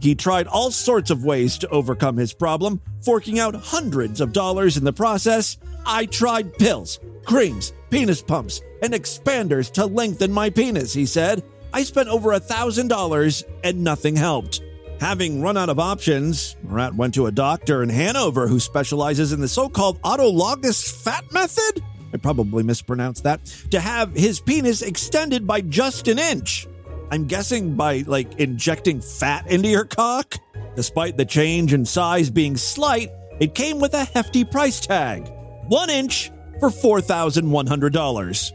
He tried all sorts of ways to overcome his problem, forking out hundreds of dollars in the process. I tried pills, creams, penis pumps, and expanders to lengthen my penis, he said. I spent over a thousand dollars and nothing helped. Having run out of options, Murat went to a doctor in Hanover who specializes in the so called autologous fat method. I probably mispronounced that. To have his penis extended by just an inch. I'm guessing by like injecting fat into your cock. Despite the change in size being slight, it came with a hefty price tag one inch for $4,100.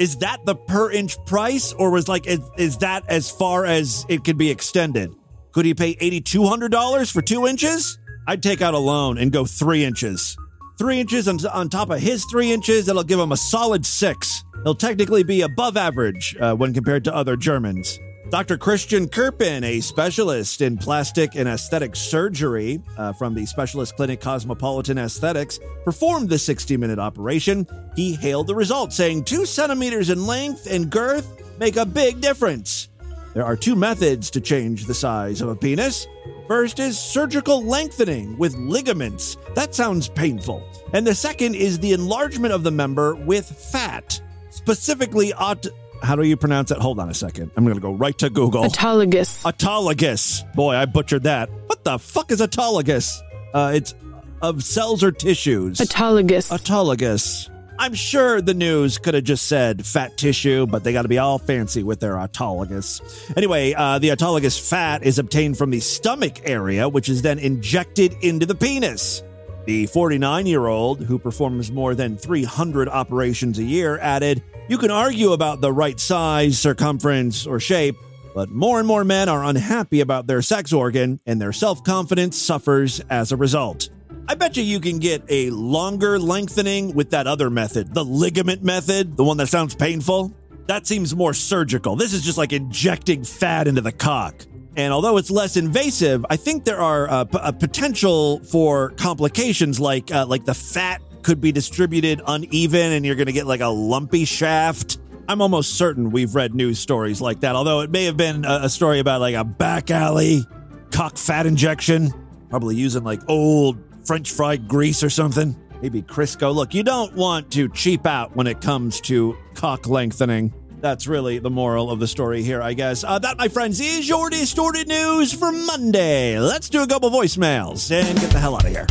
Is that the per inch price, or was like, is, is that as far as it could be extended? Could he pay $8,200 for two inches? I'd take out a loan and go three inches. Three inches on, on top of his three inches, that'll give him a solid six. He'll technically be above average uh, when compared to other Germans. Dr. Christian Kerpen, a specialist in plastic and aesthetic surgery uh, from the specialist clinic Cosmopolitan Aesthetics, performed the 60 minute operation. He hailed the results, saying two centimeters in length and girth make a big difference. There are two methods to change the size of a penis. First is surgical lengthening with ligaments. That sounds painful. And the second is the enlargement of the member with fat, specifically aut- how do you pronounce it? Hold on a second. I'm going to go right to Google. Autologous. Autologous. Boy, I butchered that. What the fuck is autologous? Uh, it's of cells or tissues. Autologous. Autologous. I'm sure the news could have just said fat tissue, but they got to be all fancy with their autologous. Anyway, uh, the autologous fat is obtained from the stomach area, which is then injected into the penis. The 49 year old, who performs more than 300 operations a year, added, You can argue about the right size, circumference, or shape, but more and more men are unhappy about their sex organ, and their self confidence suffers as a result. I bet you you can get a longer lengthening with that other method, the ligament method, the one that sounds painful. That seems more surgical. This is just like injecting fat into the cock. And although it's less invasive, I think there are uh, a potential for complications like uh, like the fat could be distributed uneven and you're going to get like a lumpy shaft. I'm almost certain we've read news stories like that, although it may have been a, a story about like a back alley cock fat injection, probably using like old French fried grease or something. Maybe Crisco. Look, you don't want to cheap out when it comes to cock lengthening. That's really the moral of the story here, I guess. Uh, that, my friends, is your distorted news for Monday. Let's do a couple voicemails and get the hell out of here.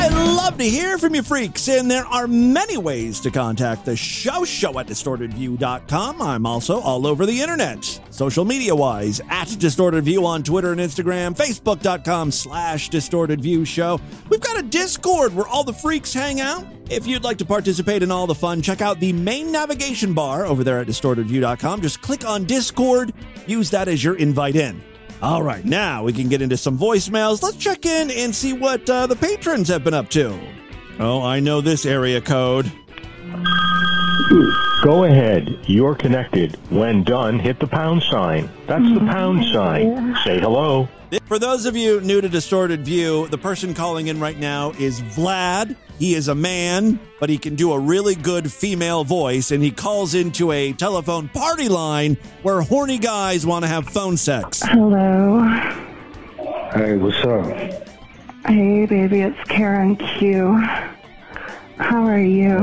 I love to hear from you freaks, and there are many ways to contact the show, show at distortedview.com. I'm also all over the internet, social media wise, at Distorted View on Twitter and Instagram, facebook.com slash Distorted View Show. We've got a Discord where all the freaks hang out. If you'd like to participate in all the fun, check out the main navigation bar over there at distortedview.com. Just click on Discord, use that as your invite in. All right, now we can get into some voicemails. Let's check in and see what uh, the patrons have been up to. Oh, I know this area code. Go ahead. You're connected. When done, hit the pound sign. That's the pound sign. Say hello. For those of you new to Distorted View, the person calling in right now is Vlad. He is a man, but he can do a really good female voice, and he calls into a telephone party line where horny guys want to have phone sex. Hello. Hey, what's up? Hey, baby, it's Karen Q. How are you?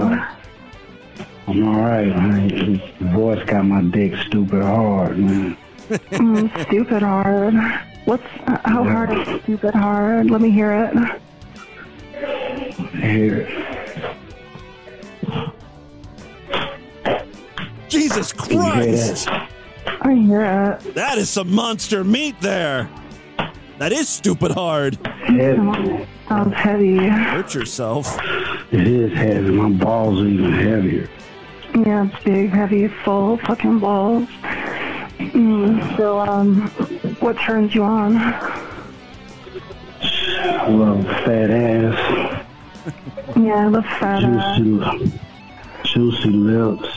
I'm alright, man. Your voice got my dick stupid hard, man. Mm, stupid hard. What's uh, how hard is stupid hard? Let me hear it. Here. Jesus Christ! I hear it. That is some monster meat there. That is stupid hard. Heavy. Sounds heavy. Hurt yourself. It is heavy. My balls are even heavier. Yeah, it's big, heavy, full fucking balls. Mm, so, um, what turns you on? I love fat ass, Yeah, I love fat ass. juicy, juicy lips.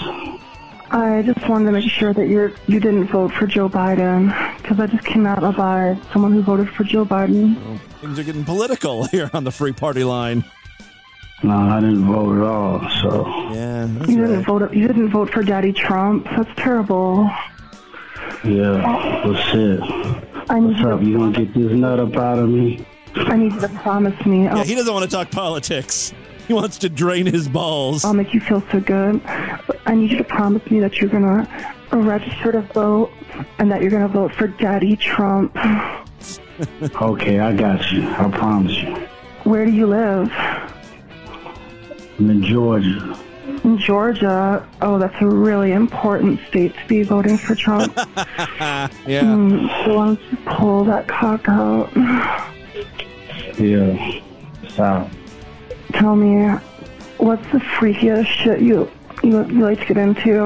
I just wanted to make sure that you're you didn't vote for Joe Biden because I just cannot abide someone who voted for Joe Biden. Things are getting political here on the free party line. No, I didn't vote at all, so. Yeah, You didn't vote. You didn't vote for Daddy Trump. That's terrible. Yeah, what's it? I need What's you up? You gonna get this nut up out of me? I need you to promise me. Yeah, I'll, he doesn't want to talk politics. He wants to drain his balls. I'll make you feel so good. But I need you to promise me that you're gonna register to vote and that you're gonna vote for Daddy Trump. Okay, I got you. I promise you. Where do you live? I'm in Georgia. In Georgia. Oh, that's a really important state to be voting for Trump. yeah. Mm, so why don't you pull that cock out? Yeah. South. Tell me, what's the freakiest shit you you, you like to get into?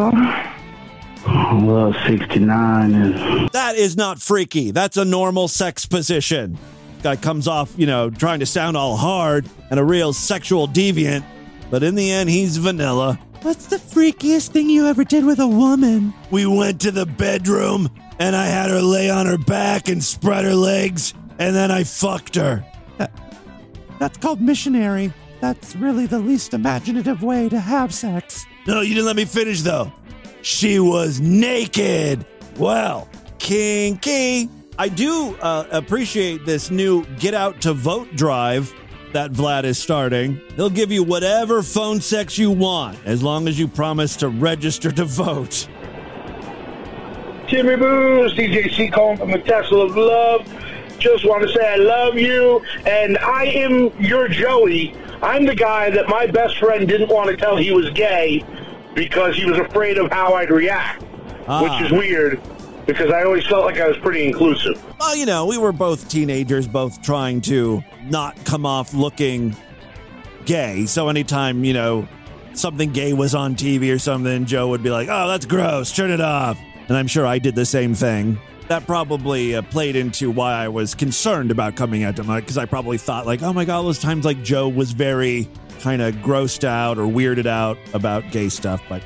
Well, 69 is. That is not freaky. That's a normal sex position. Guy comes off, you know, trying to sound all hard and a real sexual deviant, but in the end, he's vanilla. What's the freakiest thing you ever did with a woman? We went to the bedroom and I had her lay on her back and spread her legs, and then I fucked her. That's called missionary. That's really the least imaginative way to have sex. No, you didn't let me finish though. She was naked. Well, kinky. I do uh, appreciate this new get out to vote drive that Vlad is starting. He'll give you whatever phone sex you want as long as you promise to register to vote. Timmy Boo's DJC calling from the Castle of Love. Just want to say I love you, and I am your Joey. I'm the guy that my best friend didn't want to tell he was gay because he was afraid of how I'd react, Ah. which is weird because I always felt like I was pretty inclusive. Well, you know, we were both teenagers, both trying to not come off looking gay. So anytime, you know, something gay was on TV or something, Joe would be like, oh, that's gross, turn it off. And I'm sure I did the same thing. That probably uh, played into why I was concerned about coming out to my, because I probably thought, like, oh my God, those times, like, Joe was very kind of grossed out or weirded out about gay stuff. But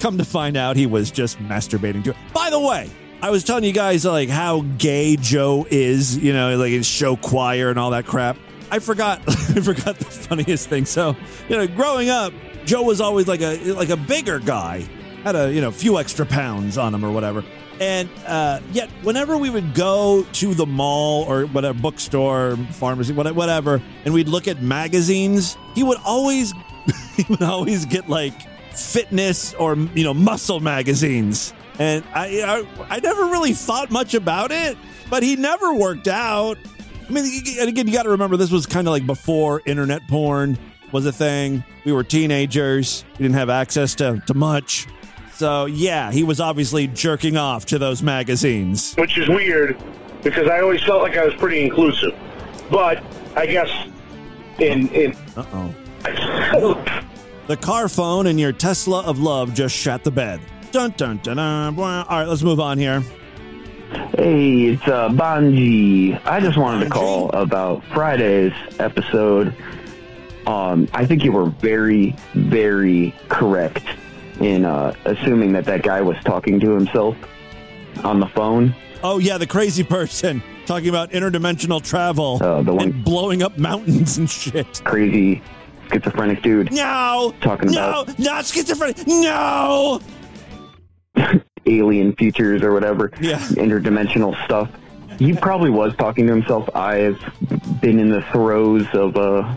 come to find out, he was just masturbating to it. By the way, I was telling you guys like how gay Joe is, you know, like his show choir and all that crap. I forgot I forgot the funniest thing. So, you know, growing up, Joe was always like a like a bigger guy. Had a, you know, few extra pounds on him or whatever. And uh, yet, whenever we would go to the mall or whatever bookstore, pharmacy, whatever, and we'd look at magazines, he would always he would always get like fitness or you know muscle magazines. And I, I I never really thought much about it, but he never worked out. I mean, and again, you got to remember this was kind of like before internet porn was a thing. We were teenagers. We didn't have access to, to much. So, yeah, he was obviously jerking off to those magazines. which is weird because I always felt like I was pretty inclusive. But I guess in in Uh oh. The car phone and your Tesla of love just shat the bed. Dun dun dun dun. All right, let's move on here. Hey, it's uh, Banji. I just wanted to call about Friday's episode. Um, I think you were very, very correct in uh, assuming that that guy was talking to himself on the phone. Oh yeah, the crazy person talking about interdimensional travel Uh, the one and blowing up mountains and shit. crazy schizophrenic dude No, talking no, about not schizophrenic. No. alien futures or whatever, Yeah. interdimensional stuff. He probably was talking to himself. I've been in the throes of uh,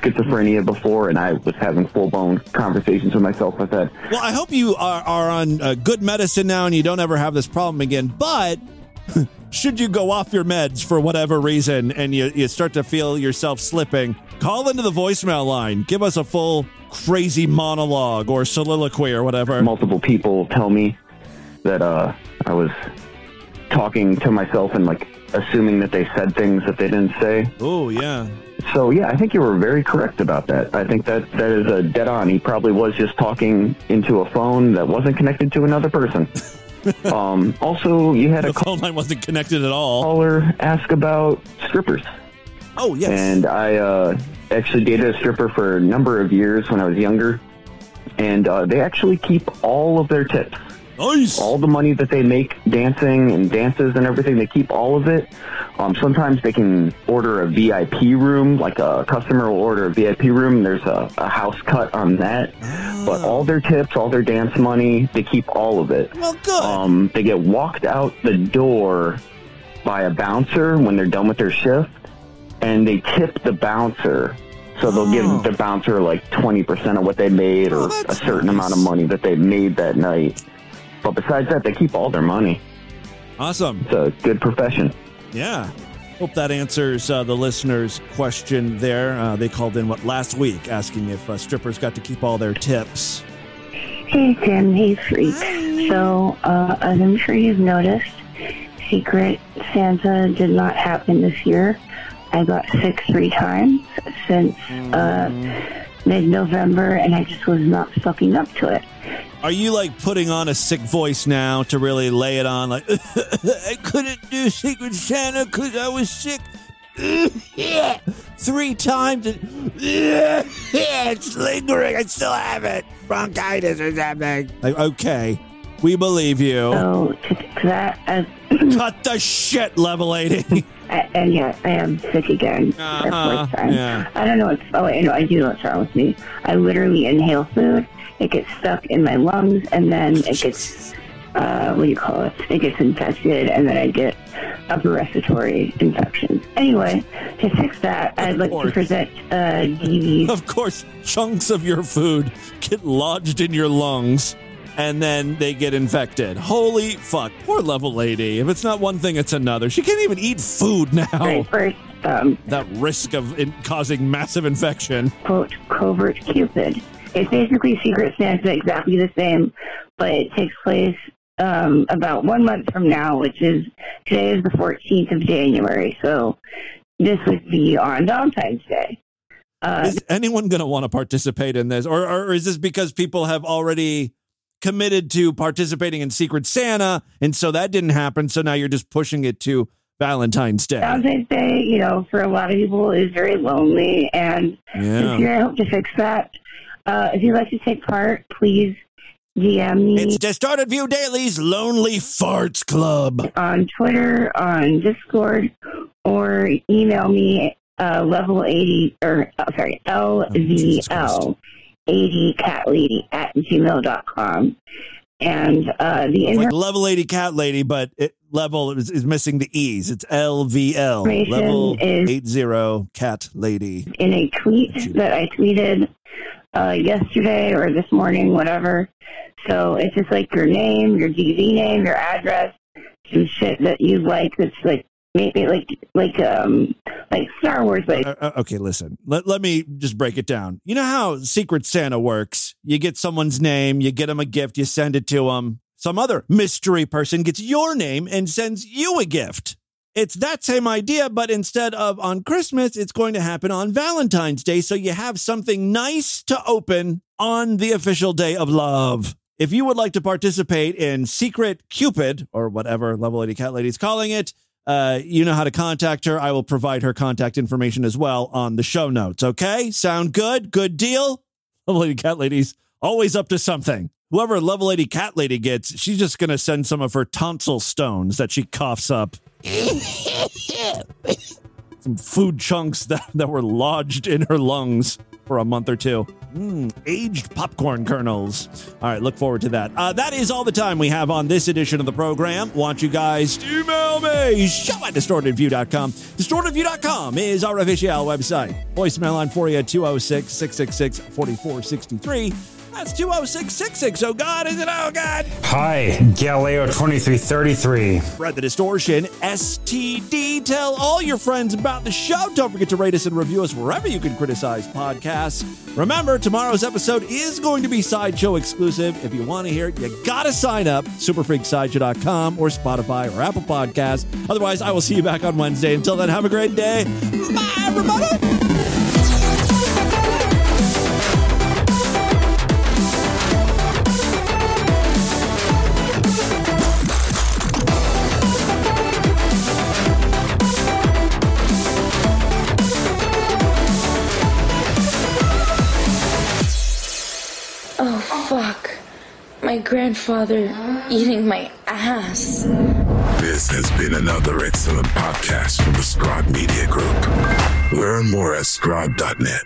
schizophrenia before, and I was having full blown conversations with myself. I said, Well, I hope you are, are on uh, good medicine now and you don't ever have this problem again. But should you go off your meds for whatever reason and you, you start to feel yourself slipping, call into the voicemail line. Give us a full crazy monologue or soliloquy or whatever. multiple people tell me that uh, I was talking to myself and like assuming that they said things that they didn't say. Oh, yeah. So yeah, I think you were very correct about that. I think that that is a dead on. He probably was just talking into a phone that wasn't connected to another person. um, also, you had a The phone line wasn't connected at all. caller ask about strippers. Oh, yes. And I uh, actually dated a stripper for a number of years when I was younger, and uh, they actually keep all of their tips. Nice. All the money that they make dancing and dances and everything, they keep all of it. Um, sometimes they can order a VIP room, like a customer will order a VIP room. There's a, a house cut on that. But all their tips, all their dance money, they keep all of it. Well, good. Um, they get walked out the door by a bouncer when they're done with their shift, and they tip the bouncer. So they'll Oh. give the bouncer like 20% of what they made or a certain amount of money that they made that night. But besides that, they keep all their money. Awesome. It's a good profession. Yeah. Hope that answers uh, the listener's question there. Uh, they called in, what, last week asking if uh, strippers got to keep all their tips. Hey Tim, hey Freak. So, uh, as I'm sure you've noticed, Secret Santa did not happen this year. I got sick three times since uh, mid-November, and I just was not sucking up to it. Are you like putting on a sick voice now to really lay it on? Like, I couldn't do Secret Santa because I was sick. Three times. And, it's lingering. I still have it. Bronchitis or something. Like, okay. We believe you. So, to, to that, as Cut the shit, level 80. I, and yeah, I am sick again Uh-huh, fourth time. yeah. I don't know what's. Oh wait, no, I do know what's wrong with me. I literally inhale food. It gets stuck in my lungs, and then it gets. Uh, what do you call it? It gets infected, and then I get upper respiratory infections. Anyway, to fix that, I'd like to present uh, DV's Of course, chunks of your food get lodged in your lungs and then they get infected. Holy fuck. Poor level lady. If it's not one thing, it's another. She can't even eat food now. Right, first, um, that risk of in- causing massive infection. quote covert cupid it's basically secret santa exactly the same but it takes place um, about one month from now which is today is the 14th of january so this would be on valentine's day uh, is anyone going to want to participate in this? Or, or is this because people have already committed to participating in Secret Santa and so that didn't happen? So now you're just pushing it to Valentine's Day. valentine's day you know for a lot of people is very lonely and Yeah. this year i hope to fix that uh, if you'd like to take part please dm me It's Distorted View Daily's Lonely Farts Club. on Twitter, on Discord, or email me uh, level 80, or uh, sorry, LVL 80 cat lady at gmail.com. And uh, the It's like inter- level 80 cat lady, but it, level is, is missing the E's. It's lvl level 80 cat lady. in a tweet that I tweeted uh, yesterday or this morning, whatever. So it's just like your name, your DV name, your address, some shit that you like that's like maybe like like um like Star Wars, Like Uh, uh, okay, listen. Let, let me just break it down. You know how Secret Santa works? You get someone's name, you get them a gift, you send it to them. Some other mystery person gets your name and sends you a gift. It's that same idea, but instead of on Christmas, it's going to happen on Valentine's Day. So you have something nice to open on the official day of love. If you would like to participate in Secret Cupid or whatever Level Lady Cat Lady's calling it, uh, you know how to contact her. I will provide her contact information as well on the show notes. Okay, sound good? Good deal. Level Lady Cat Lady's always up to something. Whoever Level Lady Cat Lady gets, she's just gonna send some of her tonsil stones that she coughs up. Some food chunks that, that were lodged in her lungs for a month or two. Mm, aged popcorn kernels. All right, look forward to that. Uh, that is all the time we have on this edition of the program. Want you guys to email me, show at distortedview.com. Distortedview.com is our official website. Voicemail line for you, 206 666 4463. That's 20666. Oh, God, is it? Oh, God. Hi, Galileo 2333. Spread the distortion. STD. Tell all your friends about the show. Don't forget to rate us and review us wherever you can criticize podcasts. Remember, tomorrow's episode is going to be Sideshow exclusive. If you want to hear it, you got to sign up. Superfreaksideshow.com or Spotify or Apple Podcasts. Otherwise, I will see you back on Wednesday. Until then, have a great day. Bye, everybody. My grandfather eating my ass. This has been another excellent podcast from the Scribe Media Group. Learn more at scribe.net.